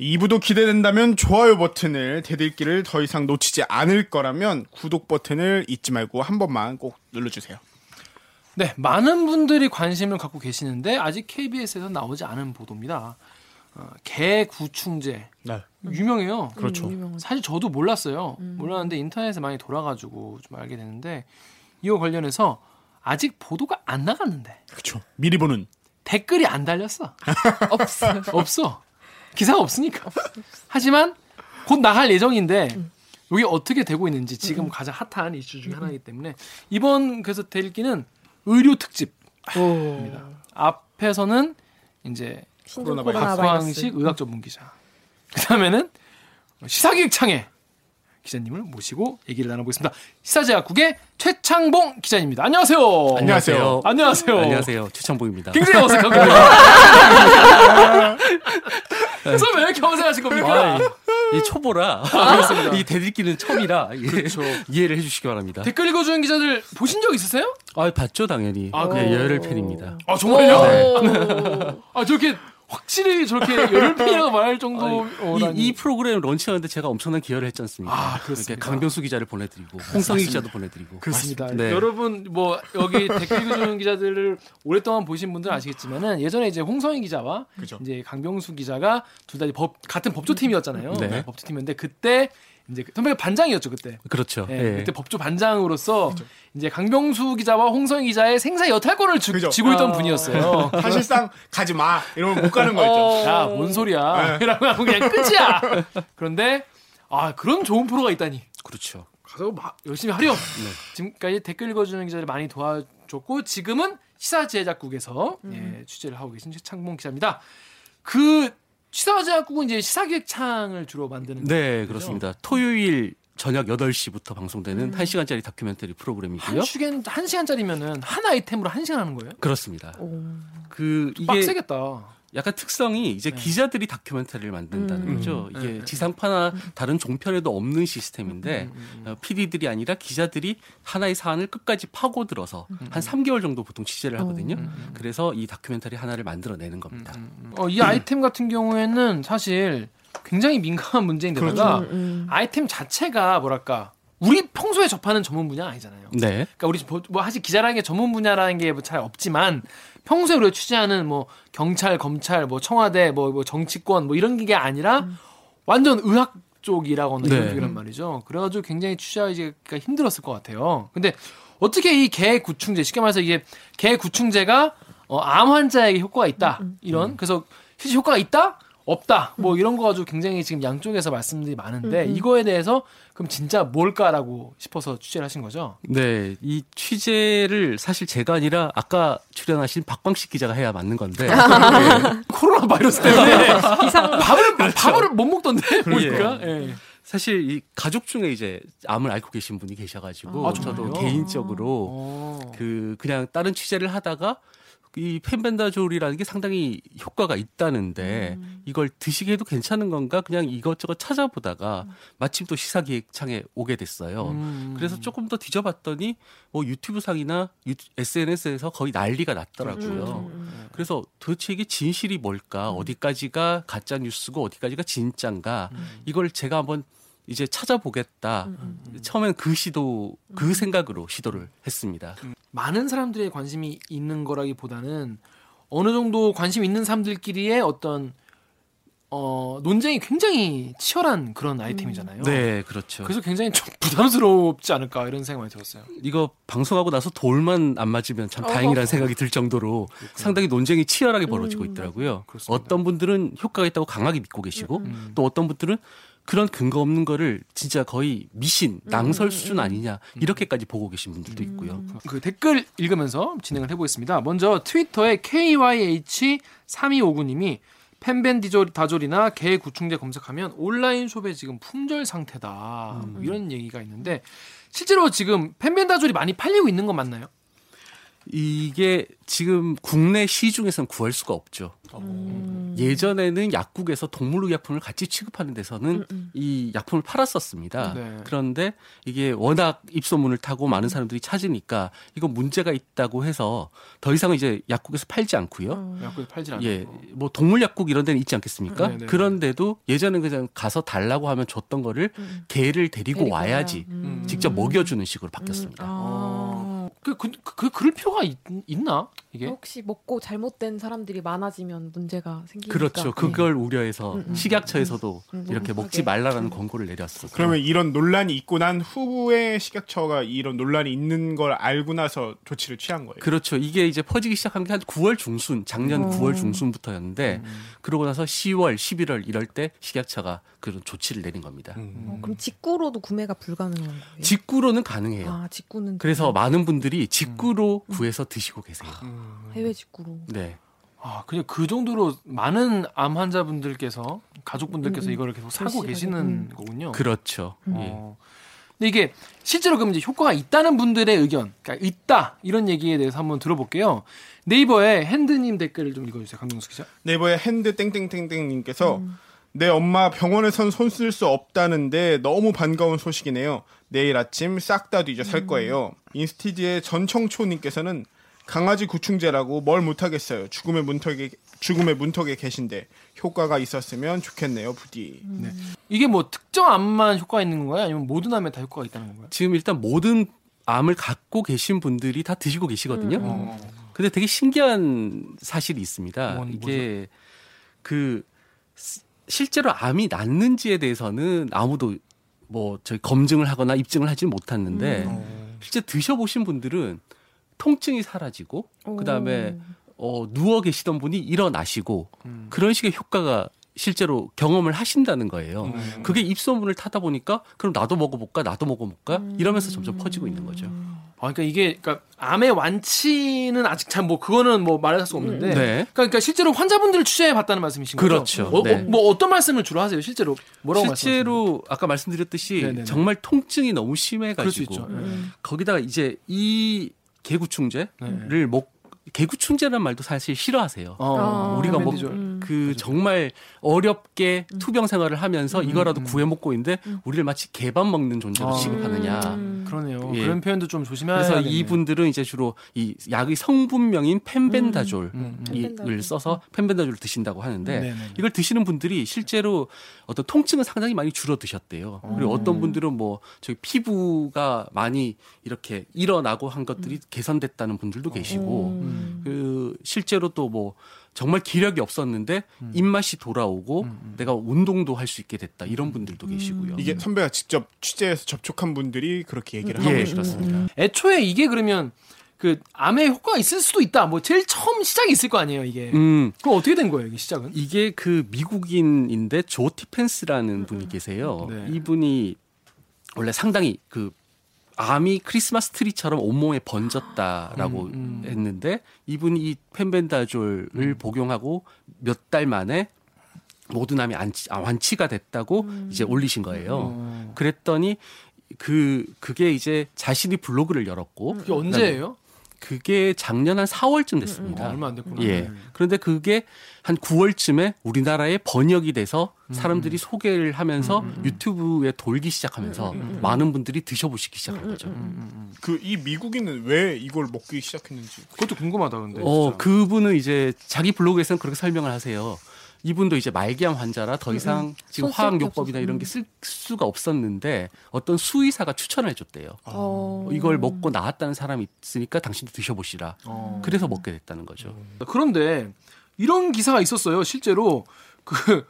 2부도 기대된다면 좋아요 버튼을 대들기를 더 이상 놓치지 않을 거라면 구독 버튼을 잊지 말고 한 번만 꼭 눌러주세요. 네, 많은 분들이 관심을 갖고 계시는데 아직 KBS에서 나오지 않은 보도입니다. 어, 개구충제 네. 유명해요. 그렇죠. 유명하죠. 사실 저도 몰랐어요. 몰랐는데 인터넷에 많이 돌아가지고 좀 알게 되는데 이거 관련해서 아직 보도가 안 나갔는데 그렇죠. 미리 보는. 댓글이 안 달렸어. 없어요. 없어. 기사가 없으니까. 하지만 곧 나갈 예정인데 이게 어떻게 되고 있는지 지금 가장 핫한 이슈 중에 하나이기 때문에 이번 그래서 델기는 의료 특집입니다. 앞에서는 이제 코로나. 박광식 의학 전문 기자. 그다음에는 시사기획 창의 기자님을 모시고 얘기를 나눠보겠습니다. 시사제약국의 최창봉 기자입니다. 안녕하세요. 안녕하세요. 안녕하세요. 안녕하세요. 최창봉입니다. 굉장히 어색하군요. 그래서 왜 이렇게 어색하신 겁니까? 아, 이, 이 초보라 이 대들기는 처음이라 예, 그렇죠. 이해를 해주시기 바랍니다. 댓글 읽어주는 기자들 보신 적 있으세요? 아 봤죠 당연히. 아, 네, 열혈 팬입니다. 아 정말요? 오. 아 저렇게 확실히 저렇게 열혈팬이라고 말할 정도 이, 이 프로그램 런칭하는데 제가 엄청난 기여를 했지 않습니까? 아, 그렇습니다. 강병수 기자를 보내드리고 홍성희 기자도 보내드리고. 그렇습니다. 네. 여러분 뭐 여기 댓글 읽어주는 기자들을 오랫동안 보신 분들 은 아시겠지만은 예전에 이제 홍성희 기자와 그죠. 이제 강병수 기자가 둘 다 법 같은 법조팀이었잖아요. 네. 법조팀이었는데 그때 이제 선배가 반장이었죠 그때. 그렇죠. 예, 예. 그때 법조 반장으로서 이제 강병수 기자와 홍성희 기자의 생사 여탈권을 주, 그죠. 쥐고 있던 아. 분이었어요. 사실상 가지 마 이러면 못 가는 거였죠. 어. 야, 뭔 소리야. 이라고 하면 그냥 끝이야. 그런데, 아, 그런 좋은 프로가 있다니. 그렇죠. 가서 막 열심히 하렴. 지금까지 댓글 읽어주는 기자를 많이 도와줬고, 지금은 시사 제작국에서 예, 취재를 하고 계신 최창봉 기자입니다. 그, 시사제작국은 이제 시사기획창을 주로 만드는. 네 그렇습니다. 토요일 저녁 8시부터 방송되는 1시간짜리 다큐멘터리 프로그램이고요. 한 시간, 한 시간짜리면은 한 아이템으로 한 시간 하는 거예요? 그렇습니다. 오. 그 이게 빡세겠다. 약간 특성이 이제 네. 기자들이 다큐멘터리를 만든다는 음. 거죠. 음. 이게 네. 지상파나 다른 종편에도 없는 시스템인데 음, 어, PD들이 아니라 기자들이 하나의 사안을 끝까지 파고들어서 한 3개월 정도 보통 취재를 하거든요. 음. 그래서 이 다큐멘터리 하나를 만들어내는 겁니다. 어, 이 아이템 같은 경우에는 사실 굉장히 민감한 문제인데다가 음, 음. 아이템 자체가 뭐랄까 우리 평소에 접하는 전문 분야 아니잖아요. 네. 그러니까 우리 보- 뭐 사실 기자라는 게 전문 분야라는 게 잘 없지만 평소에 우리가 취재하는 뭐 경찰, 검찰, 뭐 청와대, 뭐, 뭐 정치권 뭐 이런 게 아니라 완전 의학 쪽이라거나 이런 네. 쪽이란 말이죠. 그래가지고 굉장히 취재하기가 힘들었을 것 같아요. 근데 어떻게 이 개 구충제 쉽게 말해서 이게 개 구충제가 어, 암 환자에게 효과가 있다 이런 그래서 실제 효과가 있다 없다 뭐 이런 거 가지고 굉장히 지금 양쪽에서 말씀들이 많은데 이거에 대해서 그럼 진짜 뭘까라고 싶어서 취재를 하신 거죠? 네. 이 취재를 사실 제가 아니라 아까 출연하신 박광식 기자가 해야 맞는 건데. 코로나 바이러스 때문에 이상 밥을 밥을 못 먹던데 보니까 예. 사실 이 가족 중에 이제 암을 앓고 계신 분이 계셔가지고 아, 저도? 개인적으로 어. 그 그냥 다른 취재를 하다가 이 펜벤다졸이라는 게 상당히 효과가 있다는데 이걸 드시기에도 괜찮은 건가 그냥 이것저것 찾아보다가 마침 또 시사기획창에 오게 됐어요. 음. 그래서 조금 더 뒤져봤더니 뭐 유튜브 상이나 SNS에서 거의 난리가 났더라고요. 음, 그래서 도대체 이게 진실이 뭘까? 어디까지가 가짜 뉴스고 어디까지가 진짠가? 이걸 제가 한번 이제 찾아보겠다. 처음엔 그 시도 그 생각으로 시도를 했습니다. 많은 사람들의 관심이 있는 거라기보다는 어느 정도 관심 있는 사람들끼리의 어떤 어, 논쟁이 굉장히 치열한 그런 아이템이잖아요. 네, 그렇죠. 그래서 굉장히 좀 부담스럽지 않을까 이런 생각이 들었어요. 이거 방송하고 나서 돌만 안 맞으면 참 다행이라는 생각이 들 정도로 상당히 논쟁이 치열하게 벌어지고 있더라고요. 그렇습니다. 어떤 분들은 효과가 있다고 강하게 믿고 계시고 또 어떤 분들은 그런 근거 없는 거를 진짜 거의 미신, 낭설 수준 아니냐 이렇게까지 보고 계신 분들도 있고요. 그 댓글 읽으면서 진행을 해보겠습니다. 먼저 트위터에 KYH3259님이 펜벤디조다졸이나 개 구충제 검색하면 온라인 숍에 지금 품절 상태다 뭐 이런 얘기가 있는데 실제로 지금 펜벤다졸이 많이 팔리고 있는 건 맞나요? 이게 지금 국내 시중에서는 구할 수가 없죠. 음. 예전에는 약국에서 동물의약품을 같이 취급하는 데서는 이 약품을 팔았었습니다. 네. 그런데 이게 워낙 입소문을 타고 많은 사람들이 찾으니까 이거 문제가 있다고 해서 더 이상 이제 약국에서 팔지 않고요. 약국에 팔지 않고 예, 뭐 동물 약국 이런 데는 있지 않겠습니까? 네, 네, 그런데도 예전에 그냥 가서 달라고 하면 줬던 거를 개를 데리고, 데리고 와야지 와야. 음. 직접 먹여주는 식으로 바뀌었습니다. 아. 그, 그, 그, 그럴 필요가 있, 나 이게? 혹시 먹고 잘못된 사람들이 많아지면 문제가 생기니까. 그렇죠. 그걸 우려해서 음, 음, 식약처에서도 음, 이렇게 음, 먹지 하게. 말라라는 권고를 내렸었어요. 그러면 이런 논란이 있고 난 후에 식약처가 이런 논란이 있는 걸 알고 나서 조치를 취한 거예요. 그렇죠. 이게 이제 퍼지기 시작한 게 한 9월 중순, 작년 어. 9월 중순부터였는데 음. 그러고 나서 10월, 11월 이럴 때 식약처가 그런 조치를 내린 겁니다. 어, 그럼 직구로도 구매가 불가능한 거예요? 직구로는 가능해요. 아, 직구는 그래서 많은 분들이 직구로 구해서 드시고 계세요. 해외 직구로. 네. 아, 그냥 그 정도로 많은 암 환자분들께서 가족분들께서 음, 음. 이거를 계속 사고 계시는 음. 거군요. 그렇죠. 예. 어. 근데 이게 실제로 그럼 이제 효과가 있다는 분들의 의견, 그러니까 있다 이런 얘기에 대해서 한번 들어볼게요. 네이버에 핸드님 댓글을 좀 읽어주세요, 강동수 기자. 네이버의 핸드 땡땡땡땡님께서 내 엄마 병원에선 손 쓸 수 없다는데 너무 반가운 소식이네요. 내일 아침 싹 다 뒤져 살 거예요. 인스티지의 전청초님께서는 강아지 구충제라고 뭘 못하겠어요. 죽음의 문턱에 죽음의 문턱에 계신데 효과가 있었으면 좋겠네요, 부디. 네. 이게 뭐 특정 암만 효과가 있는 건가요? 아니면 모든 암에 다 효과가 있다는 건가요? 지금 일단 모든 암을 갖고 계신 분들이 다 드시고 계시거든요. 어. 근데 되게 신기한 사실이 있습니다. 뭔- 이게 그 시- 실제로 암이 낫는지에 대해서는 아무도 뭐 저희 검증을 하거나 입증을 하지 못했는데 어. 실제 드셔보신 분들은 통증이 사라지고 그다음에 어, 누워 계시던 분이 일어나시고 음. 그런 식의 효과가 실제로 경험을 하신다는 거예요. 음. 그게 입소문을 타다 보니까 그럼 나도 먹어볼까, 나도 먹어볼까 이러면서 점점 퍼지고 있는 거죠. 아, 그러니까 이게 그러니까 암의 완치는 아직 참뭐 그거는 뭐 말할 수 없는데. 네. 그러니까, 그러니까 실제로 환자분들을 취재해 봤다는 말씀이신 거죠? 그렇죠. 어, 네. 어, 뭐 어떤 말씀을 주로 하세요? 실제로 뭐라고? 실제로 아까 말씀드렸듯이 네네네. 정말 통증이 너무 심해가지고. 네. 거기다가 이제 이 개구충제를 네. 먹 개구충제라는 말도 사실 싫어하세요. 어, 아, 우리가 뭐 밴디졸. 음. 그 정말 어렵게 투병 생활을 하면서 이거라도 구해 먹고 있는데 우리를 마치 개밥 먹는 존재로 아. 취급하느냐. 음. 그러네요. 예. 그런 표현도 좀 조심해야 그래서 되겠네요. 이분들은 이제 주로 이 약의 성분명인 펜벤다졸을 음, 음. 써서 펜벤다졸을 드신다고 하는데 네네. 이걸 드시는 분들이 실제로 어떤 통증은 상당히 많이 줄어 드셨대요. 그리고 어떤 분들은 뭐 저기 피부가 많이 이렇게 일어나고 한 것들이 개선됐다는 분들도 계시고 음. 그 실제로 또 뭐 정말 기력이 없었는데 입맛이 돌아오고 내가 운동도 할 수 있게 됐다 이런 분들도 계시고요. 이게 선배가 직접 취재해서 접촉한 분들이 그렇게 얘기를 하고 예, 계시죠. 그렇습니다. 애초에 이게 그러면 그 암에 효과가 있을 수도 있다. 뭐 제일 처음 시작이 있을 거 아니에요, 이게. 음, 그럼 어떻게 된 거예요, 이게 시작은? 이게 그 미국인인데 조 티펜스라는 분이 계세요. 네. 이분이 원래 상당히 그 암이 크리스마스 트리처럼 온몸에 번졌다라고 음, 음. 했는데 이분이 이 펜벤다졸을 복용하고 몇 달 만에 모든 암이 안치, 아, 완치가 됐다고 이제 올리신 거예요. 어. 그랬더니 그 그게 이제 자신이 블로그를 열었고 그게 언제예요? 그게 작년 한 4월쯤 됐습니다. 어, 얼마 안 됐구나. 예. 그런데 그게 한 9월쯤에 우리나라에 번역이 돼서 사람들이 소개를 하면서 유튜브에 돌기 시작하면서 많은 분들이 드셔보시기 시작한 거죠. 그 이 미국인은 왜 이걸 먹기 시작했는지. 그것도 궁금하다, 근데. 어, 진짜. 그분은 이제 자기 블로그에서는 그렇게 설명을 하세요. 이분도 이제 말기암 환자라 더 이상 지금 손쓸 게 화학요법이나. 이런 게 쓸 수가 없었는데 어떤 수의사가 추천을 해줬대요. 어. 이걸 먹고 나았다는 사람이 있으니까 당신도 드셔보시라. 어. 그래서 먹게 됐다는 거죠. 그런데 이런 기사가 있었어요. 실제로 그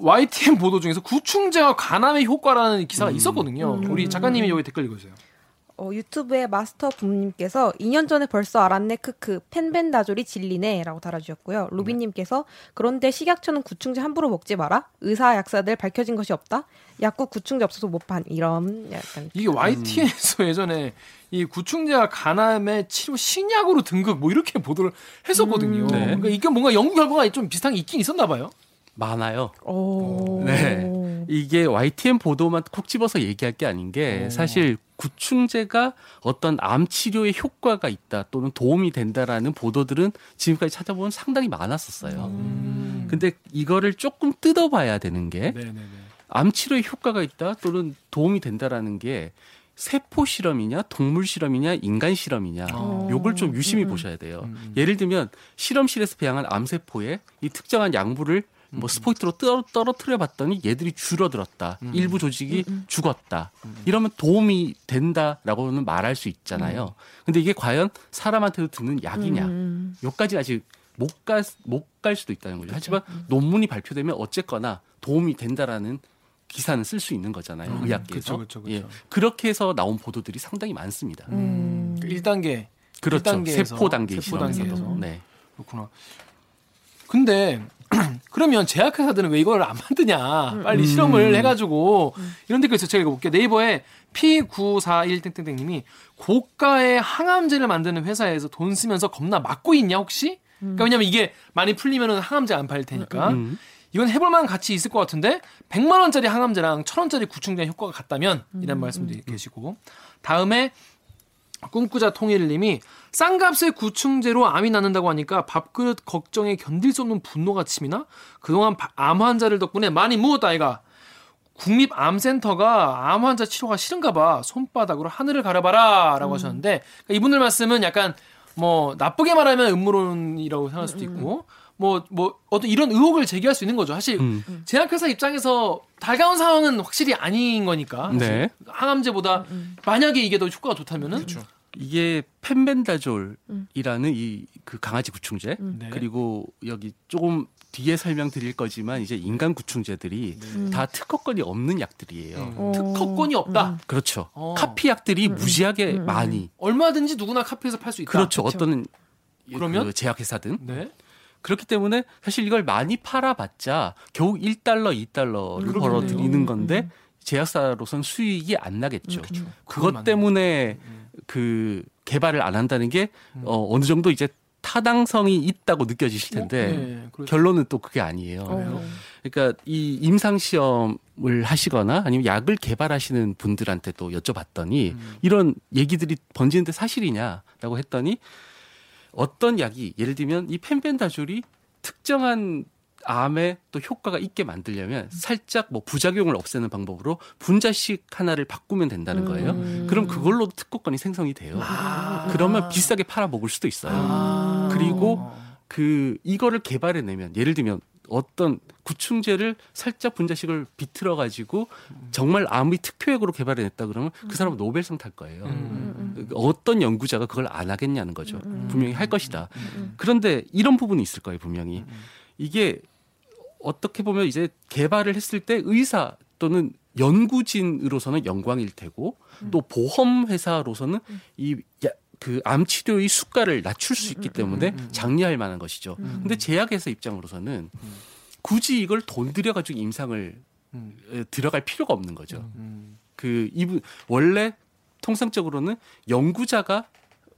YTN 보도 중에서 구충제와 간암의 효과라는 기사가 있었거든요. 우리 작가님이 여기 댓글 읽어주세요. 어, 유튜브에 마스터 붐님께서 2년 전에 벌써 알았네 크크 펜벤다졸이 진리네라고 달아주셨고요. 로빈님께서 그런데 식약처는 구충제 함부로 먹지 마라. 의사 약사들 밝혀진 것이 없다. 약국 구충제 없어서 못 판 이런 약간 이게 YTN에서 예전에 이 구충제와 간암의 치료 신약으로 등극 뭐 이렇게 보도를 했었거든요. 음. 네. 그러니까 이게 뭔가 연구 결과가 좀 비슷한 게 있긴 있었나 봐요. 많아요. 오. 네. 이게 YTN 보도만 콕 집어서 얘기할 게 아닌 게 사실 구충제가 어떤 암 치료에 효과가 있다 또는 도움이 된다라는 보도들은 지금까지 찾아보면 상당히 많았었어요. 음. 근데 이거를 조금 뜯어봐야 되는 게 네네네. 암 치료에 효과가 있다 또는 도움이 된다라는 게 세포 실험이냐 동물 실험이냐 인간 실험이냐 어. 요걸 좀 유심히 보셔야 돼요. 예를 들면 실험실에서 배양한 암세포에 이 특정한 약물을 뭐 스포이트로 떨어, 떨어뜨려 봤더니 얘들이 줄어들었다. 일부 조직이 죽었다. 이러면 도움이 된다라고는 말할 수 있잖아요. 근데 이게 과연 사람한테도 듣는 약이냐? 음. 요까지 아직 못 갈 못 갈 수도 있다는 거죠. 하지만 논문이 발표되면 어쨌거나 도움이 된다라는 기사는 쓸 수 있는 거잖아요. 음, 의학계에서. 그쵸, 그쵸, 그쵸. 예. 그렇게 해서 나온 보도들이 상당히 많습니다. 음. 1단계. 그렇죠. 1단계에서, 세포 단계 세포 실험에서도. 단계에서. 네. 그렇구나. 근데 그러면 제약회사들은 왜 이걸 안 만드냐? 빨리 음. 실험을 해가지고 이런 댓글 있어요. 제가 읽어볼게요. 네이버에 P941땡땡땡님이 고가의 항암제를 만드는 회사에서 돈 쓰면서 겁나 막고 있냐 혹시? 그러니까 왜냐면 이게 많이 풀리면은 항암제 안 팔릴 테니까 음. 이건 해볼만 가치 있을 것 같은데 100만 원짜리 항암제랑 1000원짜리 구충제 효과가 같다면 이런 말씀도 계시고 다음에 꿈꾸자 통일님이 싼값의 구충제로 암이 낫는다고 하니까 밥그릇 걱정에 견딜 수 없는 분노가 치미나 그동안 바- 암 환자를 덕분에 많이 무었다 아이가. 국립암센터가 암 환자 치료가 싫은가 봐. 손바닥으로 하늘을 가려봐라 라고 하셨는데 그러니까 이분들 말씀은 약간 뭐 나쁘게 말하면 음모론이라고 생각할 수도 있고 뭐 뭐 어떤 이런 의혹을 제기할 수 있는 거죠 사실 음. 제약회사 입장에서 달가운 상황은 확실히 아닌 거니까. 네. 항암제보다 만약에 이게 더 효과가 좋다면은 이게 펜벤다졸이라는 이그 강아지 구충제 네. 그리고 여기 조금 뒤에 설명드릴 거지만 이제 인간 구충제들이 다 특허권이 없는 약들이에요. 음. 특허권이 없다. 그렇죠. 어. 카피 약들이 무지하게 많이 얼마든지 누구나 카피해서 팔 수 있다. 그렇죠. 어떤 그러면? 그 제약회사든 네. 그렇기 때문에 사실 이걸 많이 팔아봤자 겨우 1달러, 2달러를 그러겠네요. 벌어들이는 건데 제약사로선 수익이 안 나겠죠. 그건 그것 맞네. 때문에 그 개발을 안 한다는 게 어, 어느 정도 이제 타당성이 있다고 느껴지실 텐데 네, 그렇죠. 결론은 또 그게 아니에요. 어. 그러니까 이 임상 시험을 하시거나 아니면 약을 개발하시는 분들한테 또 여쭤봤더니 음. 이런 얘기들이 번지는데 사실이냐라고 했더니 어떤 약이 예를 들면 이 펜벤다졸이 특정한 암에 또 효과가 있게 만들려면 살짝 뭐 부작용을 없애는 방법으로 분자식 하나를 바꾸면 된다는 거예요. 음. 그럼 그걸로도 특허권이 생성이 돼요. 그러면 비싸게 팔아 먹을 수도 있어요. 아. 그리고 그 이거를 개발해내면 예를 들면 어떤 구충제를 살짝 분자식을 비틀어 가지고 정말 아무리 특효약으로 개발해냈다 그러면 그 사람은 노벨상 탈 거예요. 음. 어떤 연구자가 그걸 안 하겠냐는 거죠. 분명히 할 것이다. 그런데 이런 부분이 있을 거예요, 분명히. 이게 어떻게 보면 이제 개발을 했을 때 의사 또는 연구진으로서는 영광일 테고 또 보험 회사로서는 이 그 암 치료의 수가를 낮출 수 있기 때문에 장려할 만한 것이죠. 근데 제약회사 입장으로서는 굳이 이걸 돈 들여 가지고 임상을 음. 에, 들어갈 필요가 없는 거죠. 음. 그 이분 원래 통상적으로는 연구자가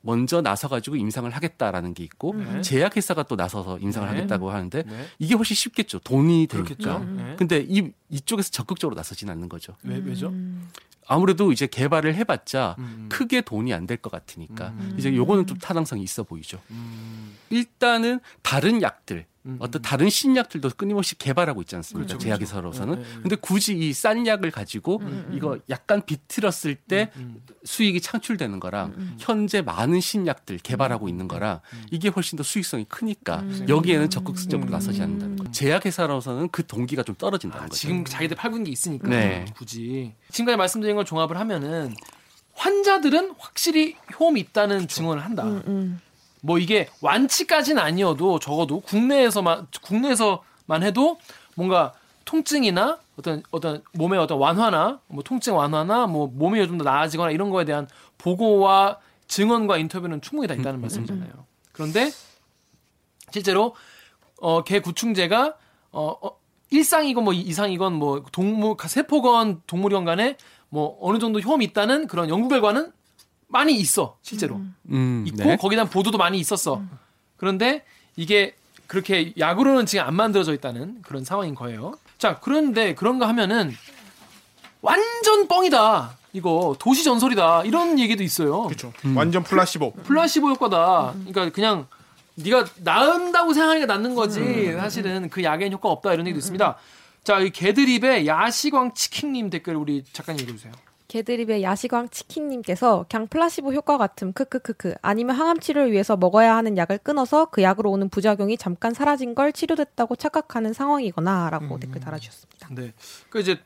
먼저 나서 가지고 임상을 하겠다라는 게 있고 네. 제약회사가 또 나서서 임상을 네. 하겠다고 하는데 네. 이게 훨씬 쉽겠죠. 돈이 그렇겠죠. 되니까. 네. 근데 이 이쪽에서 적극적으로 나서진 않는 거죠. 왜, 왜죠? 음. 아무래도 이제 개발을 해봤자 음. 크게 돈이 안 될 것 같으니까 음. 이제 요거는 좀 타당성이 있어 보이죠. 음. 일단은 다른 약들 음. 어떤 다른 신약들도 끊임없이 개발하고 있지 않습니까? 그렇죠, 제약회사로서는. 네, 네, 네. 근데 굳이 이 싼 약을 가지고 이거 약간 비틀었을 때 음. 수익이 창출되는 거랑 현재 많은 신약들 개발하고 있는 거랑 이게 훨씬 더 수익성이 크니까 여기에는 적극적으로 나서지 않는다는 거죠. 제약회사로서는 그 동기가 좀 떨어진다는 아, 거죠. 지금 자기들 팔고 있는 게 있으니까 네. 굳이 지금까지 말씀드린 걸 종합을 하면은 환자들은 확실히 효험이 있다는 증언을 한다. 음, 음. 뭐 이게 완치까지는 아니어도 적어도 국내에서만 국내에서만 해도 뭔가 통증이나 어떤 어떤 몸의 어떤 완화나 뭐 통증 완화나 뭐 몸이 좀더 나아지거나 이런 거에 대한 보고와 증언과 인터뷰는 충분히 다 있다는 말씀이잖아요. 그런데 실제로 어, 개 구충제가 어, 어, 일상이건 뭐 이상이건 뭐 동물 세포건 동물이건 간에 뭐 어느 정도 효험이 있다는 그런 연구 결과는 많이 있어 실제로 음, 있고 네. 거기에 대한 보도도 많이 있었어. 그런데 이게 그렇게 약으로는 지금 안 만들어져 있다는 그런 상황인 거예요. 자 그런데 그런가 하면은 완전 뻥이다. 이거 도시 전설이다. 이런 얘기도 있어요. 그렇죠. 완전 플라시보. 플라시보 효과다. 그러니까 그냥 네가 나은다고 생각하니까 낫는 거지. 사실은 그 약에는 효과 없다 이런 얘기도 있습니다. 자, 이 개드립의 야시광 치킨님 댓글 우리 작가님 읽어주세요. 개드립의 야시광 치킨님께서 그냥 플라시보 효과 같음 크크크크 아니면 항암 치료를 위해서 먹어야 하는 약을 끊어서 그 약으로 오는 부작용이 잠깐 사라진 걸 치료됐다고 착각하는 상황이거나라고 댓글 달아주셨습니다. 네. 그 이제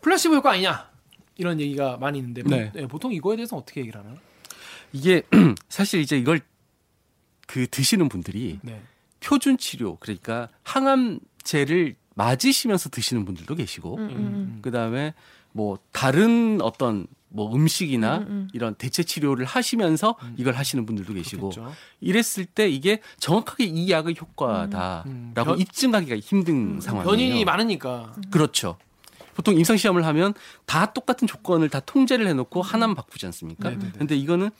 플라시보 효과 아니냐 이런 얘기가 많이 있는데 네. 네, 보통 이거에 대해서 어떻게 얘기를 하나요? 이게 사실 이제 이걸 그 드시는 분들이 네. 표준 치료 그러니까 항암제를 맞으시면서 드시는 분들도 계시고 음, 그다음에 뭐 다른 어떤 뭐 음식이나 이런 대체 치료를 하시면서 이걸 하시는 분들도 계시고 그렇겠죠. 이랬을 때 이게 정확하게 이 약의 효과다라고 음, 변- 입증하기가 힘든 상황이에요. 변인이 많으니까. 그렇죠. 보통 임상 시험을 하면 다 똑같은 조건을 다 통제를 해놓고 하나만 바꾸지 않습니까? 네네네. 근데 이거는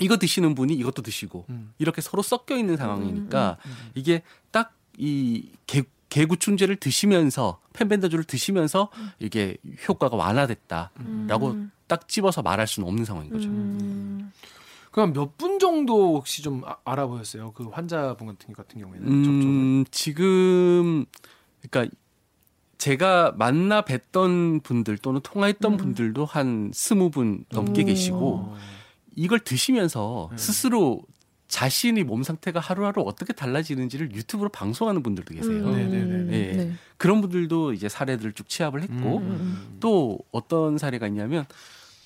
이거 드시는 분이 이것도 드시고 음. 이렇게 서로 섞여 있는 상황이니까 이게 딱 이 개구충제를 드시면서 펜벤다조를 드시면서 이게 효과가 완화됐다라고 딱 집어서 말할 수는 없는 상황인 거죠. 음. 그럼 몇 분 정도 혹시 좀 아- 알아보셨어요? 그 환자분 같은 같은 경우에는 접촉을. 음, 지금 그러니까 제가 만나 뵀던 분들 또는 통화했던 분들도 한 스무 분 넘게 음. 계시고 어. 이걸 드시면서 네. 스스로 자신이 몸 상태가 하루하루 어떻게 달라지는지를 유튜브로 방송하는 분들도 계세요. 네, 네, 네, 네. 네. 그런 분들도 이제 사례들을 쭉 취합을 했고 음. 또 어떤 사례가 있냐면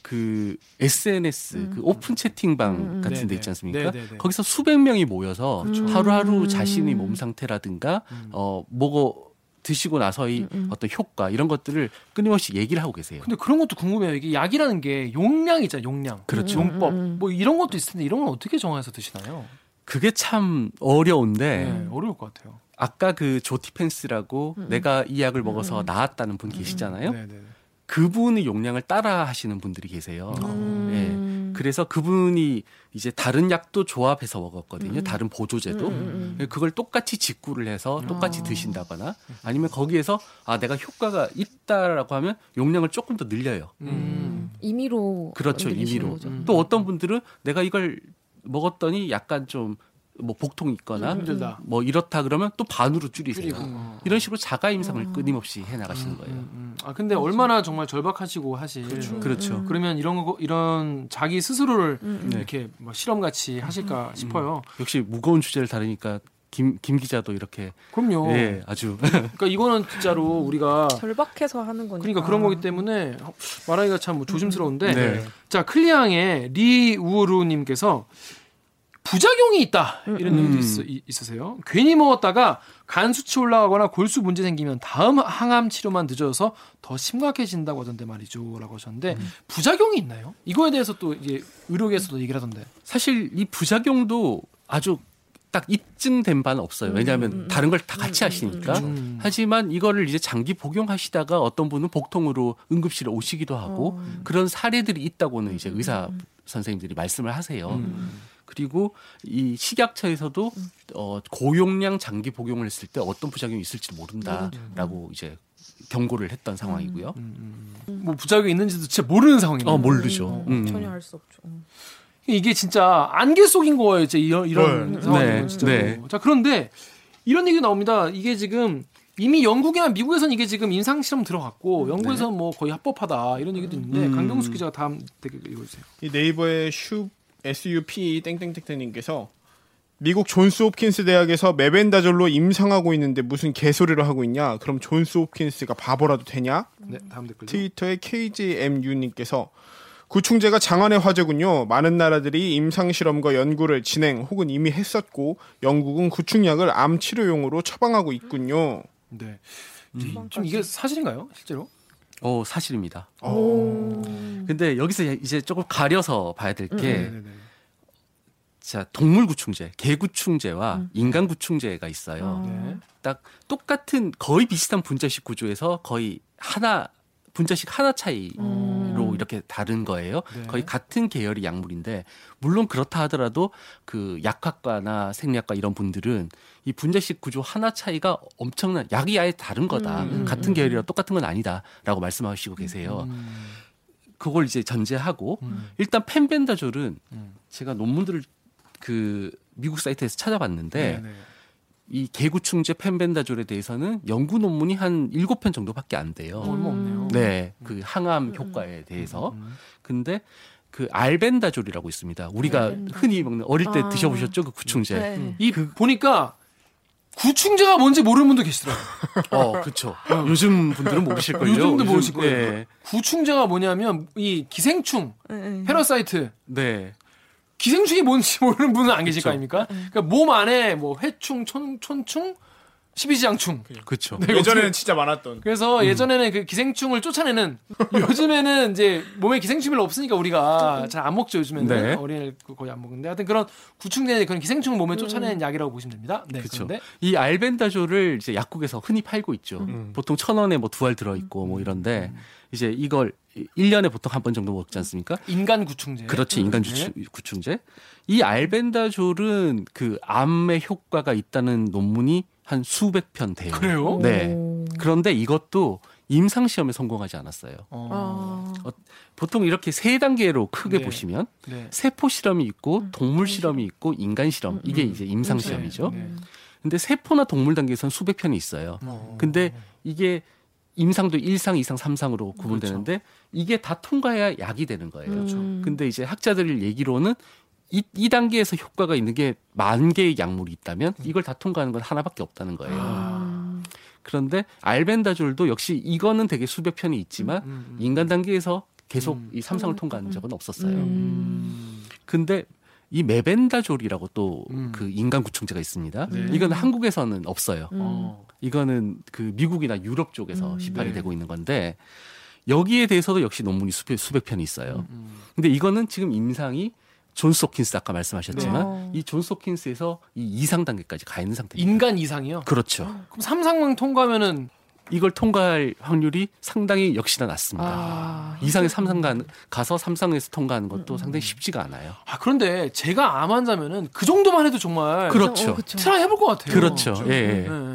그 SNS 그 오픈 채팅방 음, 음. 같은 데 네네. 있지 않습니까? 네네네. 거기서 수백 명이 모여서 그렇죠. 하루하루 음. 자신의 몸 상태라든가 음. 어 뭐고 드시고 나서의 음, 음. 어떤 효과 이런 것들을 끊임없이 얘기를 하고 계세요. 근데 그런 것도 궁금해요. 이게 약이라는 게 용량 있잖아요. 용량. 그렇죠. 용법. 음, 음, 음. 뭐 이런 것도 있을 텐데 이런 건 어떻게 정해서 드시나요? 그게 참 어려운데 네, 어려울 것 같아요. 아까 그 조티펜스라고 음, 음. 내가 이 약을 먹어서 음, 음. 나았다는 분 계시잖아요. 네, 네. 그분의 용량을 따라 하시는 분들이 계세요. 음. 그래서 그분이 이제 다른 약도 조합해서 먹었거든요. 음. 다른 보조제도. 음, 음, 그걸 똑같이 직구를 해서 똑같이 아. 드신다거나 아니면 거기에서 아 내가 효과가 있다라고 하면 용량을 조금 더 늘려요. 음. 임의로 그렇죠, 임의로. 거죠. 음. 또 어떤 분들은 내가 이걸 먹었더니 약간 좀 뭐 복통이 있거나 힘들다. 뭐 이렇다 그러면 또 반으로 줄이세요. 줄이고. 어. 이런 식으로 자가 임상을 음. 끊임없이 해 나가시는 음, 거예요. 음, 음. 아 근데 얼마나 정말 절박하시고 하실. 음, 그렇죠. 음. 그러면 이런 거 이런 자기 스스로를 음, 음. 네. 이렇게 뭐 실험 같이 하실까 싶어요. 역시 무거운 주제를 다루니까 김, 김 기자도 이렇게 그럼요. 예, 아주 그러니까 이거는 진짜로 우리가 절박해서 하는 거니까. 그러니까 그런 거기 때문에 말하기가 참 뭐 조심스러운데 네. 자 클리앙의 리우루 님께서 부작용이 있다 이런 음. 얘기도 있, 이- 있으세요. 괜히 먹었다가 간 수치 올라가거나 골수 문제 생기면 다음 항암 치료만 늦어져서 더 심각해진다고 하던데 말이죠라고 하셨는데 부작용이 있나요? 이거에 대해서 또 이제 의료계에서도 얘기를 하던데. 사실 이 부작용도 아주 딱 입증된 바는 없어요. 왜냐하면 음, 다른 걸 다 같이 음, 하시니까. 음. 하지만 이거를 이제 장기 복용하시다가 어떤 분은 복통으로 응급실에 오시기도 하고 어. 그런 사례들이 있다고는 이제 의사 선생님들이 말씀을 하세요. 음. 그리고 이 식약처에서도 어, 고용량 장기 복용을 했을 때 어떤 부작용이 있을지 모른다라고 이제 경고를 했던 상황이고요. 음, 음. 뭐 부작용이 있는지도 진짜 모르는 상황이네요. 어, 모르죠. 음. 전혀 알 수 없죠. 음. 이게 진짜 안개 속인 거예요. 진짜 이런, 이런 네. 상황은 네. 진짜로. 네. 자 그런데 이런 얘기 나옵니다. 이게 지금 이미 영국이나 미국에서는 이게 지금 임상 실험 들어갔고 영국에서는 뭐 거의 합법화다 이런 얘기도 있는데 음. 강경수 기자가 다음 댓글 읽어주세요. 이 네이버의 슈 SUP 땡땡땡땡님께서 미국 존스 홉킨스 대학에서 메벤다졸로 임상하고 있는데 무슨 개소리를 하고 있냐? 그럼 존스 홉킨스가 바보라도 되냐? 네 다음 댓글. 트위터의 KJMU님께서 구충제가 장안의 화제군요. 많은 나라들이 임상 실험과 연구를 진행 혹은 이미 했었고 영국은 구충약을 암 치료용으로 처방하고 있군요. 네. 좀 이게 사실인가요, 실제로? 어, 사실입니다. 오. 근데 여기서 이제 조금 가려서 봐야 될 게, 네네네. 자, 동물구충제, 개구충제와 인간구충제가 있어요. 네. 딱 똑같은 거의 비슷한 분자식 구조에서 거의 하나, 분자식 하나 차이로 이렇게 다른 거예요. 네. 거의 같은 계열의 약물인데, 물론 그렇다 하더라도 그 약학과나 생리학과 이런 분들은 이 분자식 구조 하나 차이가 엄청난, 약이 아예 다른 거다. 음, 음, 같은 계열이라 똑같은 건 아니다라고 말씀하시고 계세요. 음, 그걸 이제 전제하고, 음, 일단 펜벤다졸은 음. 제가 논문들을 그 미국 사이트에서 찾아봤는데 네네. 이 개구충제 펜벤다졸에 대해서는 연구 논문이 한 일곱 편 정도밖에 안 돼요. 어, 얼마 없네요. 네, 그 항암 효과에 대해서. 음. 근데 그 알벤다졸이라고 있습니다. 우리가 알벤다졸. 흔히 먹는 어릴 때 아. 드셔보셨죠? 그 구충제. 네. 이 보니까 구충제가 뭔지 모르는 분도 계시더라고요. 어, 그렇죠. 요즘 분들은 모르실걸요. 요즘도 요즘- 모르실 거예요. 네. 구충제가 뭐냐면 이 기생충, 네, 네. 패러사이트, 네. 기생충이 뭔지 모르는 분은 안 계실 그쵸. 거 아닙니까? 그러니까 몸 안에 뭐 회충, 촌, 촌충, 십이지장충. 그렇죠. 네, 예전에는 진짜 많았던. 그래서 예전에는 그 기생충을 쫓아내는 요즘에는 이제 몸에 기생충이 별로 없으니까 우리가 잘 안 먹죠 요즘에는 네. 어린애 거의 안 먹는데 하여튼 그런 구충제 그런 기생충을 몸에 쫓아내는 약이라고 보시면 됩니다. 네, 그쵸. 그런데 이 알벤다졸을 이제 약국에서 흔히 팔고 있죠. 음. 보통 천 원에 뭐 두 알 들어 있고 뭐 이런데 이제 이걸 1년에 보통 한 번 정도 먹지 않습니까? 인간 구충제. 그렇지 인간 네. 구충, 구충제. 이 알벤다졸은 그 암에 효과가 있다는 논문이 한 수백 편 돼요. 그래요? 네. 오. 그런데 이것도 임상 시험에 성공하지 않았어요. 어. 아. 보통 이렇게 세 단계로 크게 네. 보시면 네. 세포 실험이 있고 음. 동물 실험이 있고 인간 실험 이게 이제 임상 네. 시험이죠. 네. 근데 세포나 동물 단계에서는 수백 편이 있어요. 어. 근데 이게 임상도 1상, 2상, 3상으로 구분되는데 그렇죠. 이게 다 통과해야 약이 되는 거예요. 음. 근데 이제 학자들 얘기로는 이, 이 단계에서 효과가 있는 게 만 개의 약물이 있다면 이걸 다 통과하는 건 하나밖에 없다는 거예요. 음. 그런데 알벤다졸도 역시 이거는 되게 수백 편이 있지만 음, 음. 인간 단계에서 계속 음. 이 삼상을 통과한 적은 없었어요. 음. 근데 이 메벤다졸이라고 또 음. 그 인간 구충제가 있습니다. 네. 이건 한국에서는 없어요. 음. 어. 이거는 그 미국이나 유럽 쪽에서 음. 시판이 네. 되고 있는 건데 여기에 대해서도 역시 논문이 수백, 수백 편이 있어요. 음. 근데 이거는 지금 임상이 존스 홉킨스 아까 말씀하셨지만 네. 이 존스 홉킨스에서 이 이상 단계까지 가 있는 상태입니다. 인간 이상이요? 그렇죠. 그럼 삼상만 통과하면은 이걸 통과할 확률이 상당히 역시나 낮습니다. 아. 이상의 삼상 가, 가서 삼상에서 통과하는 것도 상당히 쉽지가 않아요. 아 그런데 제가 암 환자면은 그 정도만 해도 정말 그렇죠. 어, 그쵸. try 해볼 것 같아요. 그렇죠. 예, 예. 네, 네.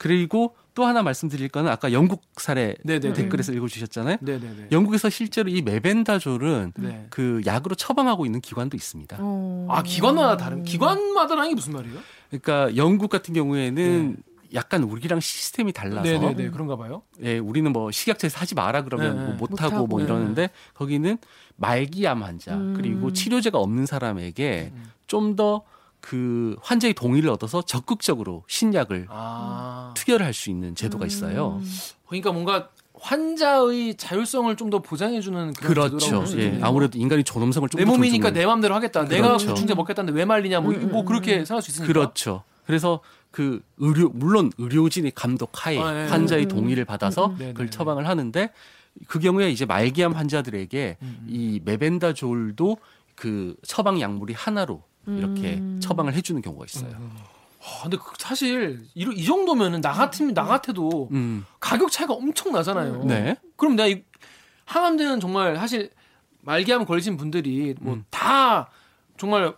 그리고 또 하나 말씀드릴 거는 아까 영국 사례 네네네. 댓글에서 읽어주셨잖아요. 네네네. 영국에서 실제로 이 메벤다졸은 네. 그 약으로 처방하고 있는 기관도 있습니다. 어. 아 기관마다 다른 기관마다라는 게 무슨 말이에요? 그러니까 영국 같은 경우에는 약간 우리랑 시스템이 달라서 네네네 그런가 봐요. 예, 우리는 뭐 식약처에서 하지 마라 그러면 네, 뭐 네. 못하고 못하고. 뭐 이러는데 거기는 말기암 환자 음. 그리고 치료제가 없는 사람에게 음. 좀더 그 환자의 동의를 얻어서 적극적으로 신약을 아 투여를 할 수 있는 제도가 있어요. 음. 그러니까 뭔가 환자의 자율성을 좀 더 보장해주는 그런 그렇죠. 예. 아무래도 인간이 존엄성을 내 좀더 몸이니까 내 마음대로 하겠다. 내가 그렇죠. 구충제 먹겠다는데 왜 말리냐. 뭐, 뭐 그렇게 생각할 수 있으니까. 그렇죠. 그래서 그 의료 물론 의료진의 감독하에 아, 예. 환자의 음, 동의를 받아서 음, 음. 그걸 네네. 처방을 하는데 그 경우에 이제 말기암 환자들에게 음. 이 메벤다졸도 그 처방 약물이 하나로 이렇게 음. 처방을 해주는 경우가 있어요. 아, 근데 그 사실 이, 이 정도면은 나 같으면 나 같아도 음, 가격 차이가 엄청 나잖아요. 네. 그럼 내가 이 항암제는 정말 사실 말기암 걸리신 분들이 뭐 음. 다 정말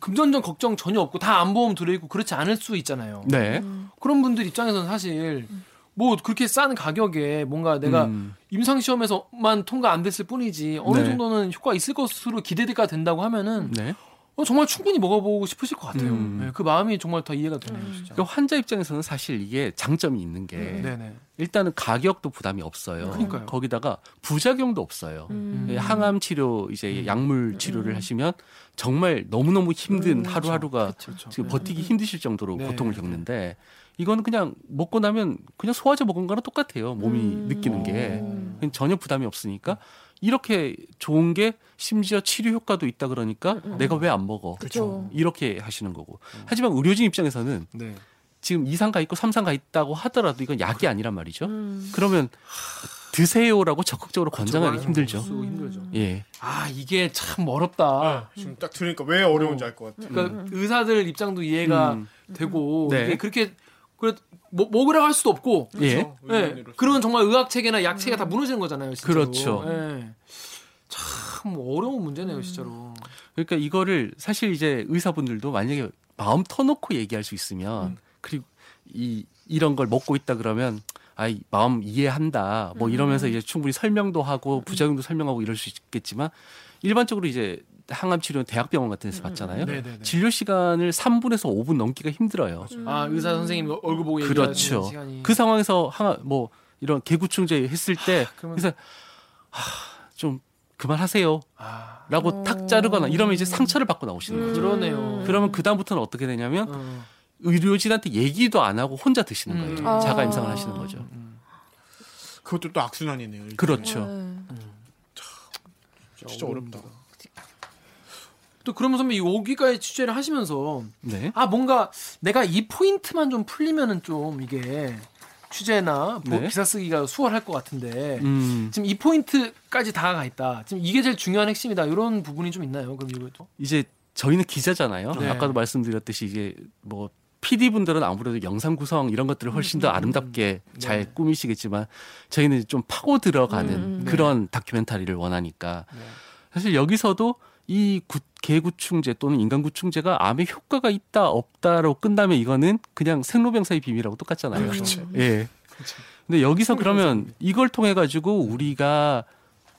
금전적 걱정 전혀 없고 다 안보험 들어있고 그렇지 않을 수 있잖아요. 네. 그런 분들 입장에서는 사실 뭐 그렇게 싼 가격에 뭔가 내가 음, 임상 시험에서만 통과 안 됐을 뿐이지 어느 네. 정도는 효과가 있을 것으로 기대가 된다고 하면은 네. 어, 정말 충분히 먹어보고 싶으실 것 같아요. 음. 네, 그 마음이 정말 더 이해가 되네요, 진짜. 그러니까 환자 입장에서는 사실 이게 장점이 있는 게 네네. 일단은 가격도 부담이 없어요. 그러니까요. 거기다가 부작용도 없어요. 음. 예, 항암 치료 이제 약물 치료를 하시면 정말 너무너무 힘든 음, 하루하루가 그렇죠. 지금 버티기 힘드실 정도로 네. 고통을 겪는데 이거는 그냥 먹고 나면 그냥 소화제 먹은 거랑 똑같아요. 몸이 음. 느끼는 게 음. 전혀 부담이 없으니까 이렇게 좋은 게 심지어 치료 효과도 있다 그러니까 내가 왜 안 먹어? 그쵸. 이렇게 하시는 거고. 하지만 의료진 입장에서는 네. 지금 2상 가 있고 3상 가 있다고 하더라도 이건 약이 아니란 말이죠. 음. 그러면 드세요라고 적극적으로 권장하기 그렇죠. 힘들죠. 수 힘들죠. 예. 아 이게 참 어렵다. 지금 딱 들으니까 왜 어려운지 알 것 같아. 그러니까 의사들 입장도 이해가 음. 되고 네. 이게 그렇게 그래 뭐 먹으라고 할 수도 없고 예. 그렇죠? 예. 그런 정말 의학 체계나 약 체계가 다 무너지는 거잖아요. 진짜로. 그렇죠. 예. 참 어려운 문제네요, 진짜로. 그러니까 이거를 사실 이제 의사분들도 만약에 마음 터놓고 얘기할 수 있으면 그리고 이 이런 걸 먹고 있다 그러면 아이 마음 이해한다 뭐 이러면서 이제 충분히 설명도 하고 부작용도 설명하고 이럴 수 있겠지만 일반적으로 이제 항암 치료는 대학병원 같은 데서 받잖아요. 네네네. 진료 시간을 3분에서 5분 넘기가 힘들어요. 아 의사 선생님 얼굴 보고 그렇죠. 시간이 그 상황에서 항암 뭐 이런 개구충제 했을 때 그러면- 그래서 하, 좀 그만하세요. 아 라고 탁 자르거나 이러면 이제 상처를 받고 나오시는 거죠. 그러네요. 그러면 그다음부터는 어떻게 되냐면 어. 의료진한테 얘기도 안 하고 혼자 드시는 거예요. 음. 아. 자가 임상을 하시는 거죠. 그것도 또 악순환이네요. 이게. 그렇죠. 네. 진짜 어렵다. 또 그러면 선배 이 5기까지 취재를 하시면서 네. 아 뭔가 내가 이 포인트만 좀 풀리면은 좀 이게 취재나 보- 네. 기사 쓰기가 수월할 것 같은데 음, 지금 이 포인트까지 다가가 있다. 지금 이게 제일 중요한 핵심이다. 이런 부분이 좀 있나요? 그럼 이것도? 이제 저희는 기자잖아요. 네. 아까도 말씀드렸듯이 이게 뭐 PD 분들은 아무래도 영상 구성 이런 것들을 훨씬 더 아름답게 잘 음, 네. 꾸미시겠지만 저희는 좀 파고 들어가는 음, 네. 그런 다큐멘터리를 원하니까 네. 사실 여기서도 이 구- 개구충제 또는 인간구충제가 암에 효과가 있다 없다로 끝나면 이거는 그냥 생로병사의 비밀하고 똑같잖아요. 그렇죠. 예. 근데 여기서 그러면 이걸 통해 가지고 우리가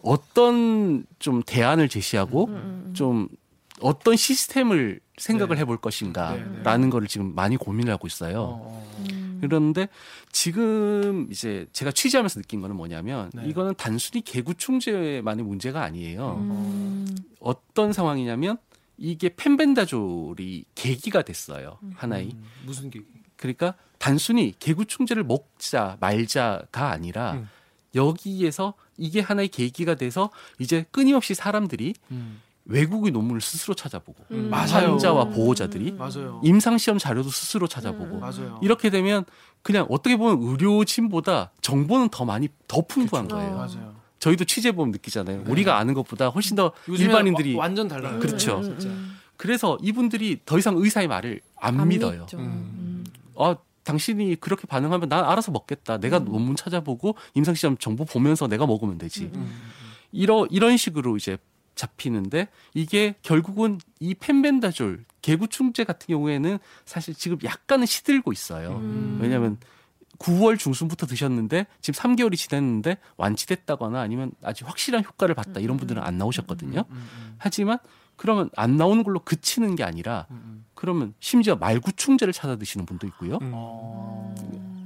어떤 좀 대안을 제시하고 음, 좀 어떤 시스템을 생각을 네. 해볼 네, 것인가라는 거를 지금 많이 고민을 하고 있어요. 어, 어. 음. 그런데 지금 이제 제가 취재하면서 느낀 거는 뭐냐면 네. 이거는 단순히 개구충제만의 문제가 아니에요. 음. 어떤 상황이냐면 이게 펜벤다졸이 계기가 됐어요. 하나의. 음, 무슨 게 그러니까 단순히 개구충제를 먹자 말자가 아니라 음. 여기에서 이게 하나의 계기가 돼서 이제 끊임없이 사람들이 음. 외국의 논문을 스스로 찾아보고 음. 맞아요. 환자와 보호자들이 맞아요. 임상 시험 자료도 스스로 찾아보고 음. 맞아요. 이렇게 되면 그냥 어떻게 보면 의료진보다 정보는 더 많이 더 풍부한 그쵸. 거예요. 맞아요. 저희도 취재 보면 느끼잖아요. 우리가 아는 것보다 훨씬 더 일반인들이 와- 완전 달라요. 그렇죠. 진짜. 그래서 이분들이 더 이상 의사의 말을 안, 안 믿어요. 음. 음. 아, 당신이 그렇게 반응하면 난 알아서 먹겠다. 내가 논문 찾아보고 임상시험 정보 보면서 내가 먹으면 되지. 음. 이러, 이런 식으로 이제 잡히는데 이게 결국은 이 펜벤다졸 개구충제 같은 경우에는 사실 지금 약간은 시들고 있어요. 음. 왜냐하면 9월 중순부터 드셨는데 지금 3개월이 지났는데 완치됐다거나 아니면 아직 확실한 효과를 봤다 이런 분들은 안 나오셨거든요. 음, 음, 하지만 그러면 안 나오는 걸로 그치는 게 아니라 음, 음. 그러면 심지어 말구충제를 찾아 드시는 분도 있고요. 음. 어.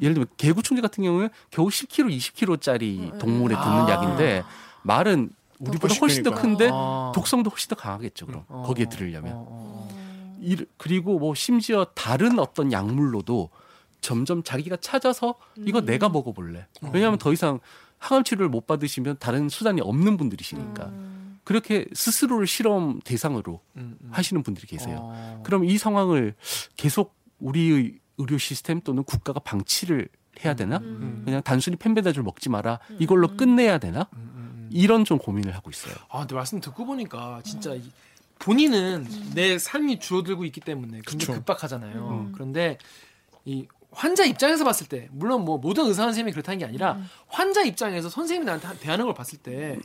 예를 들면 개구충제 같은 경우는 겨우 10kg, 20kg짜리 음. 동물에 듣는 아. 약인데 말은 우리보다 훨씬 더. 큰데 아. 독성도 훨씬 더 강하겠죠. 그럼 어. 거기에 들으려면 어, 어. 이- 그리고 뭐 심지어 다른 어떤 약물로도 점점 자기가 찾아서 이거 음. 내가 먹어볼래. 왜냐하면 더 이상 항암 치료를 못 받으시면 다른 수단이 없는 분들이시니까 음. 그렇게 스스로를 실험 대상으로 음, 음. 하시는 분들이 계세요. 어. 그럼 이 상황을 계속 우리의 의료 시스템 또는 국가가 방치를 해야 되나? 음. 그냥 단순히 펜베다줄 먹지 마라. 이걸로 끝내야 되나? 음, 음, 음. 이런 좀 고민을 하고 있어요. 아, 근데 말씀 듣고 보니까 진짜 이- 본인은 내 삶이 줄어들고 있기 때문에 굉장히 그쵸. 급박하잖아요. 음. 그런데 이 환자 입장에서 봤을 때 물론 뭐 모든 의사 선생님이 그렇다는 게 아니라 환자 입장에서 선생님이 나한테 한- 대하는 걸 봤을 때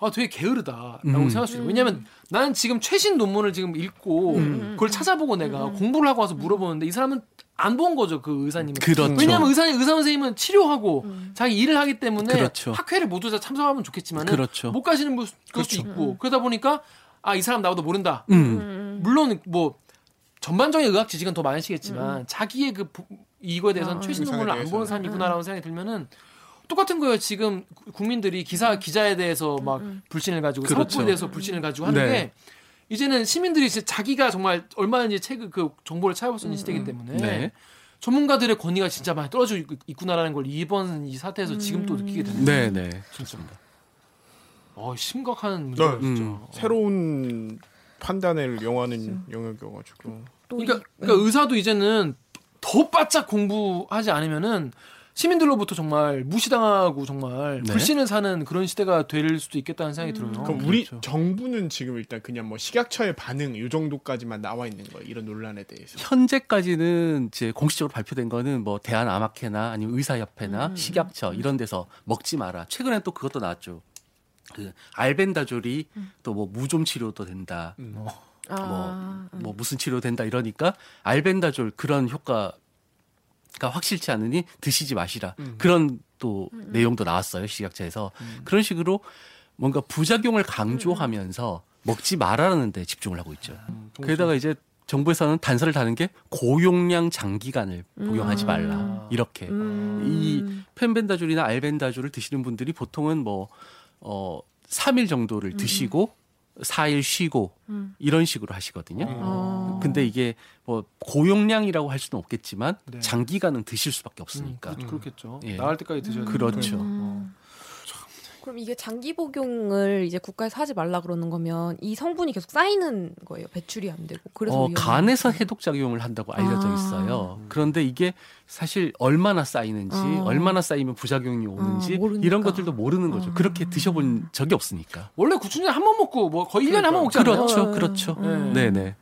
아, 되게 게으르다라고 음. 생각할 수 있어요. 왜냐면 나는 지금 최신 논문을 지금 읽고 그걸 찾아보고 내가 공부를 하고 와서 물어보는데 이 사람은 안 본 거죠, 그 의사님은. 그렇죠. 왜냐하면 의사 의사 선생님은 치료하고 자기 일을 하기 때문에 그렇죠. 학회를 모두 다 참석하면 좋겠지만은 그렇죠. 못 가시는 분- 것도 있고 그러다 보니까 아 이 사람 나보다 모른다. 음. 물론 뭐 전반적인 의학 지식은 더 많으시겠지만 자기의 그 부- 이거에 대해서는 아, 최신 논문을 안. 보는 사람이구나라는 생각이 들면은 똑같은 거예요. 지금 구- 국민들이 기사 기자에 대해서 막 불신을 가지고 그렇죠. 사법부에 대해서 불신을 가지고 하는 네. 게 이제는 시민들이 진짜 자기가 정말 얼마든지 책을 그 정보를 찾아볼 수 있는 시대이기 때문에 네. 전문가들의 권위가 진짜 많이 떨어지고 있- 있구나라는 걸 이번 이 사태에서 지금 또 느끼게 되는 네, 네. 좋습니다. 어, 심각한 문제예요, 네. 진짜. 음. 새로운 판단을 영하는 영역이어가지고 또 그러니까, 이- 그러니까 의사도 이제는 더 바짝 공부하지 않으면은 시민들로부터 정말 무시당하고 정말 네. 불신을 사는 그런 시대가 될 수도 있겠다는 생각이 들어요. 그럼 우리 그렇죠. 정부는 지금 일단 그냥 뭐 식약처의 반응 이 정도까지만 나와 있는 거예요. 이런 논란에 대해서. 현재까지는 이제 공식적으로 발표된 거는 뭐 대한 암학회나 아니면 의사협회나 음. 식약처 이런 데서 먹지 마라. 최근에 또 그것도 나왔죠. 그 알벤다졸이 음. 또뭐 무좀 치료도 된다. 아, 뭐, 뭐 무슨 치료 된다 이러니까 알벤다졸 그런 효과 가 확실치 않으니 드시지 마시라. 그런 또 내용도 나왔어요. 식약처에서. 그런 식으로 뭔가 부작용을 강조하면서 먹지 말라는 데 집중을 하고 있죠. 게다가 이제 정부에서는 단서를 다는 게 고용량 장기간을 복용하지 말라. 이렇게. 음. 이 펜벤다졸이나 알벤다졸을 드시는 분들이 보통은 뭐, 어, 3일 정도를 드시고 4일 쉬고 이런 식으로 하시거든요. 어. 근데 이게 뭐 고용량이라고 할 수는 없겠지만 네. 장기간은 드실 수밖에 음, 없으니까. 그, 그렇겠죠. 예. 나갈 때까지 드셔야 되니까. 그렇죠. 음. 그럼 이게 장기 복용을 이제 국가에서 하지 말라 그러는 거면 이 성분이 계속 쌓이는 거예요. 배출이 안 되고. 그래서 어, 간에서. 해독 작용을 한다고 알려져 아. 있어요. 그런데 이게 사실 얼마나 쌓이는지, 어. 얼마나 쌓이면 부작용이 오는지 모르니까. 이런 것들도 모르는 거죠. 어. 그렇게 드셔본 적이 없으니까. 원래 구충제 한 번 먹고 뭐 거의 1년에 한 번 먹잖아요. 그렇죠, 어. 그렇죠. 음. 네, 네.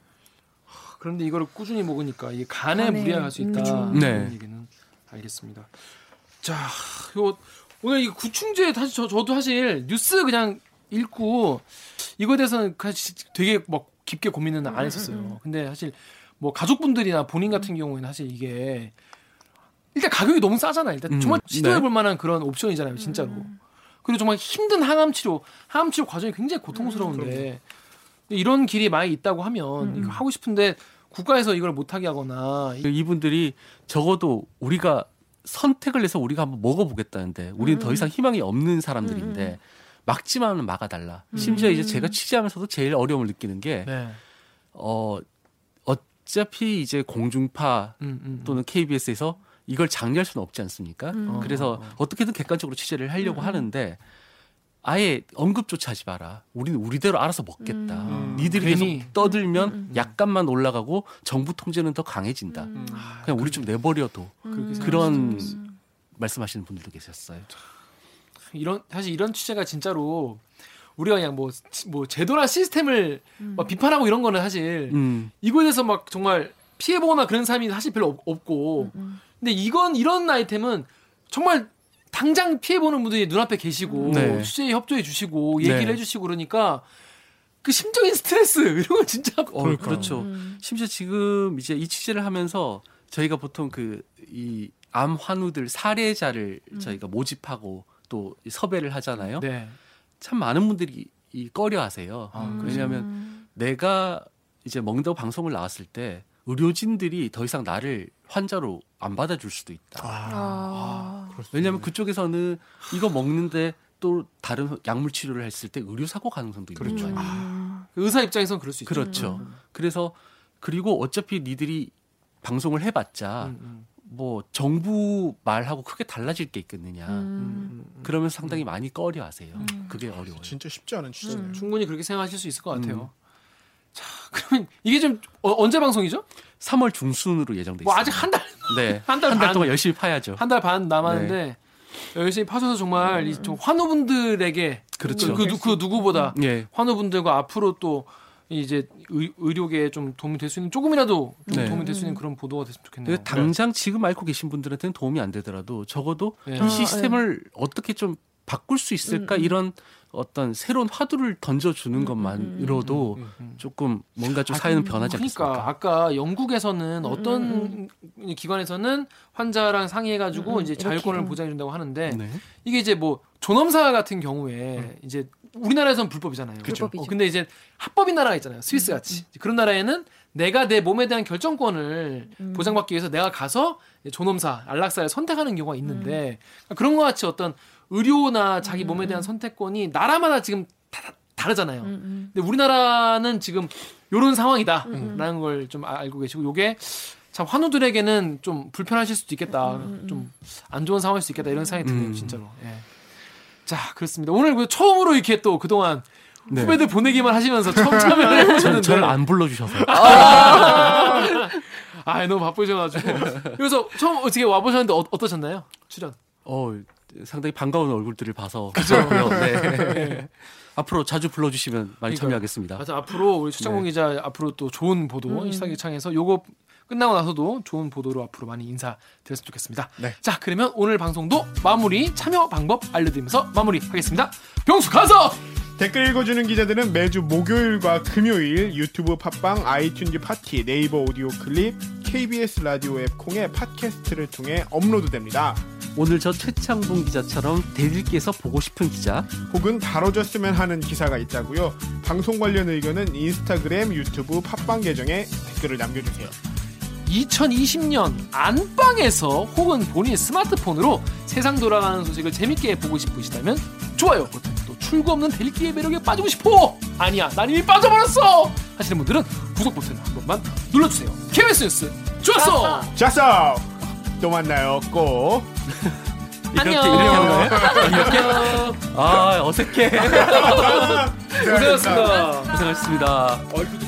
그런데 이거를 꾸준히 먹으니까 이게 간에 갈수 있다. 음. 네. 얘기는 알겠습니다. 자, 요 오늘 이 구충제 사실 저, 저도 사실 뉴스 그냥 읽고 이거에 대해서는 사실 되게 막 깊게 고민은 안 했었어요. 근데 사실 뭐 가족분들이나 본인 같은 경우에는 사실 이게 일단 가격이 너무 싸잖아요. 일단 음, 정말 시도해 네. 볼 만한 그런 옵션이잖아요, 진짜로. 그리고 정말 힘든 항암 치료, 항암 치료 과정이 굉장히 고통스러운데 이런 길이 많이 있다고 하면 이거 하고 싶은데 국가에서 이걸 못 하게 하거나 이분들이 적어도 우리가 선택을 해서 우리가 한번 먹어보겠다는데 우리는 더 이상 희망이 없는 사람들인데 막지만은 막아달라. 심지어 이제 제가 취재하면서도 제일 어려움을 느끼는 게 네. 어, 어차피 이제 공중파 음, 음, 또는 KBS에서 이걸 장려할 수는 없지 않습니까? 음. 그래서 어떻게든 객관적으로 취재를 하려고 하는데 아예 언급조차 하지 마라. 우리는 우리대로 알아서 먹겠다. 음. 니들이 괜히. 계속 떠들면 약간만 올라가고 정부 통제는 더 강해진다. 음. 아, 그냥 우리 좀 생각할 그런. 말씀하시는 분들도 계셨어요. 이런 사실 이런 취재가 진짜로 우리가 그냥 뭐 뭐 제도나 시스템을 막 비판하고 이런 거는 사실 음, 이거에 대해서 막 정말 피해 보거나 그런 사람이 사실 별로 없- 없고 근데 이건 이런 아이템은 정말 당장 피해 보는 분들이 눈앞에 계시고 네. 취재에 협조해 주시고 얘기를 네. 해주시고 그러니까 그 심적인 스트레스 이런 거 진짜 어, 그러니까. 그렇죠. 음. 심지어 지금 이제 이 취재를 하면서 저희가 보통 그 이 암 환우들 사례자를 저희가 모집하고 또 섭외를 하잖아요. 네. 참 많은 분들이 이 꺼려하세요. 아, 음. 왜냐하면 내가 이제 먹는다고 방송을 나왔을 때 의료진들이 더 이상 나를 환자로 안 받아줄 수도 있다. 아. 왜냐하면 그쪽에서는 이거 먹는데 또 다른 약물 치료를 했을 때 의료 사고 가능성도 있는 그렇죠. 거예요. 음. 그 의사 입장에선 그럴 수 있죠. 그렇죠. 그래서 그리고 어차피 니들이 방송을 해봤자 음, 음, 뭐 정부 말하고 크게 달라질 게 있겠느냐. 음. 음, 음. 그러면 상당히 많이 꺼려하세요. 음. 그게 어려워요. 진짜 쉽지 않은 취재네요. 충분히 그렇게 생각하실 수 있을 것 같아요. 음. 자, 그러면 이게 좀 어, 언제 방송이죠? 3월 중순으로 예정돼 있어요. 뭐 아직 한 달, 네. 한달 한달 반. 동안 열심히 파야죠. 한 달 반 남았는데 열심히 파셔서 정말 이좀 환우분들에게 그렇죠. 그, 누, 그 누구보다 예. 환우분들과 앞으로 또 이제 의, 의료계에 좀 도움이 될 수 있는 조금이라도 좀 네. 도움이 될 수 있는 그런 보도가 됐으면 좋겠네요. 당장 지금 앓고 계신 분들한테는 도움이 안 되더라도 적어도 네. 이 아, 시스템을 어떻게 좀 바꿀 수 있을까 음, 음. 이런 어떤 새로운 화두를 던져주는 것만으로도 음, 음. 조금 뭔가 좀 아, 사회는 변하지 그러니까 않겠습니까? 아까 영국에서는 음, 어떤 기관에서는 환자랑 상의해가지고 이제 자율권을 음. 보장해준다고 하는데 네. 이게 이제 뭐 존엄사 같은 경우에 이제 우리나라에서는 불법이잖아요. 불법이죠. 어, 근데 이제 합법인 나라가 있잖아요. 스위스 같이 그런 나라에는 내가 내 몸에 대한 결정권을 음. 보장받기 위해서 내가 가서 이제 존엄사 안락사를 선택하는 경우가 있는데 음. 그런 것 같이 어떤 의료나 자기 몸에 대한 선택권이 나라마다 지금 다, 다르잖아요. 음, 음. 근데 우리나라는 지금 요런 상황이다라는 걸 좀 알고 계시고 요게 참 환우들에게는 좀 불편하실 수도 있겠다. 좀 안 좋은 상황일 수 있겠다 이런 생각이 드네요, 음. 진짜로. 예. 자, 그렇습니다. 오늘 그 처음으로 이렇게 또 그동안 네. 후배들 보내기만 하시면서 처음 참여를 해보셨는데 저를 안 불러주셔서 아 너무 바쁘셔가지고. 그래서 처음 어떻게 와보셨는데 어, 어떠셨나요? 출연. 어, 상당히 반가운 얼굴들을 봐서 그렇고요. 네. 앞으로 자주 불러주시면 많이 그러니까요. 참여하겠습니다. 맞아 앞으로 우리 추창봉 네. 기자 앞으로 또 좋은 보도 시사기창에서 요거 끝나고 나서도 좋은 보도로 앞으로 많이 인사드렸으면 좋겠습니다. 네. 자 그러면 오늘 방송도 마무리 참여 방법 알려드리면서 마무리하겠습니다. 병수 가서 댓글 읽어주는 기자들은 매주 목요일과 금요일 유튜브 팟빵, 아이튠즈, 팟티, 네이버 오디오 클립, KBS 라디오 앱 콩의 팟캐스트를 통해 업로드됩니다. 오늘 저 최창봉 기자처럼 대들기에서 보고 싶은 기자, 혹은 다뤄졌으면 하는 기사가 있다고요. 방송 관련 의견은 인스타그램, 유튜브, 팟빵 계정에 댓글을 남겨주세요. 2020년 안방에서 혹은 본인 스마트폰으로 세상 돌아가는 소식을 재밌게 보고 싶으시다면 좋아요 버튼 또 출구 없는 델기의 매력에 빠지고 싶어 아니야 난 이미 빠져버렸어 하시는 분들은 구독 버튼 한 번만 눌러주세요 KBS 뉴스 좋았어 자싸! 또 만나요. 꼭. 이렇게 안녕. 이렇게 하는 거예요? 안녕 아 어색해. 고생하셨습니다 고생하셨습니다. 얼굴도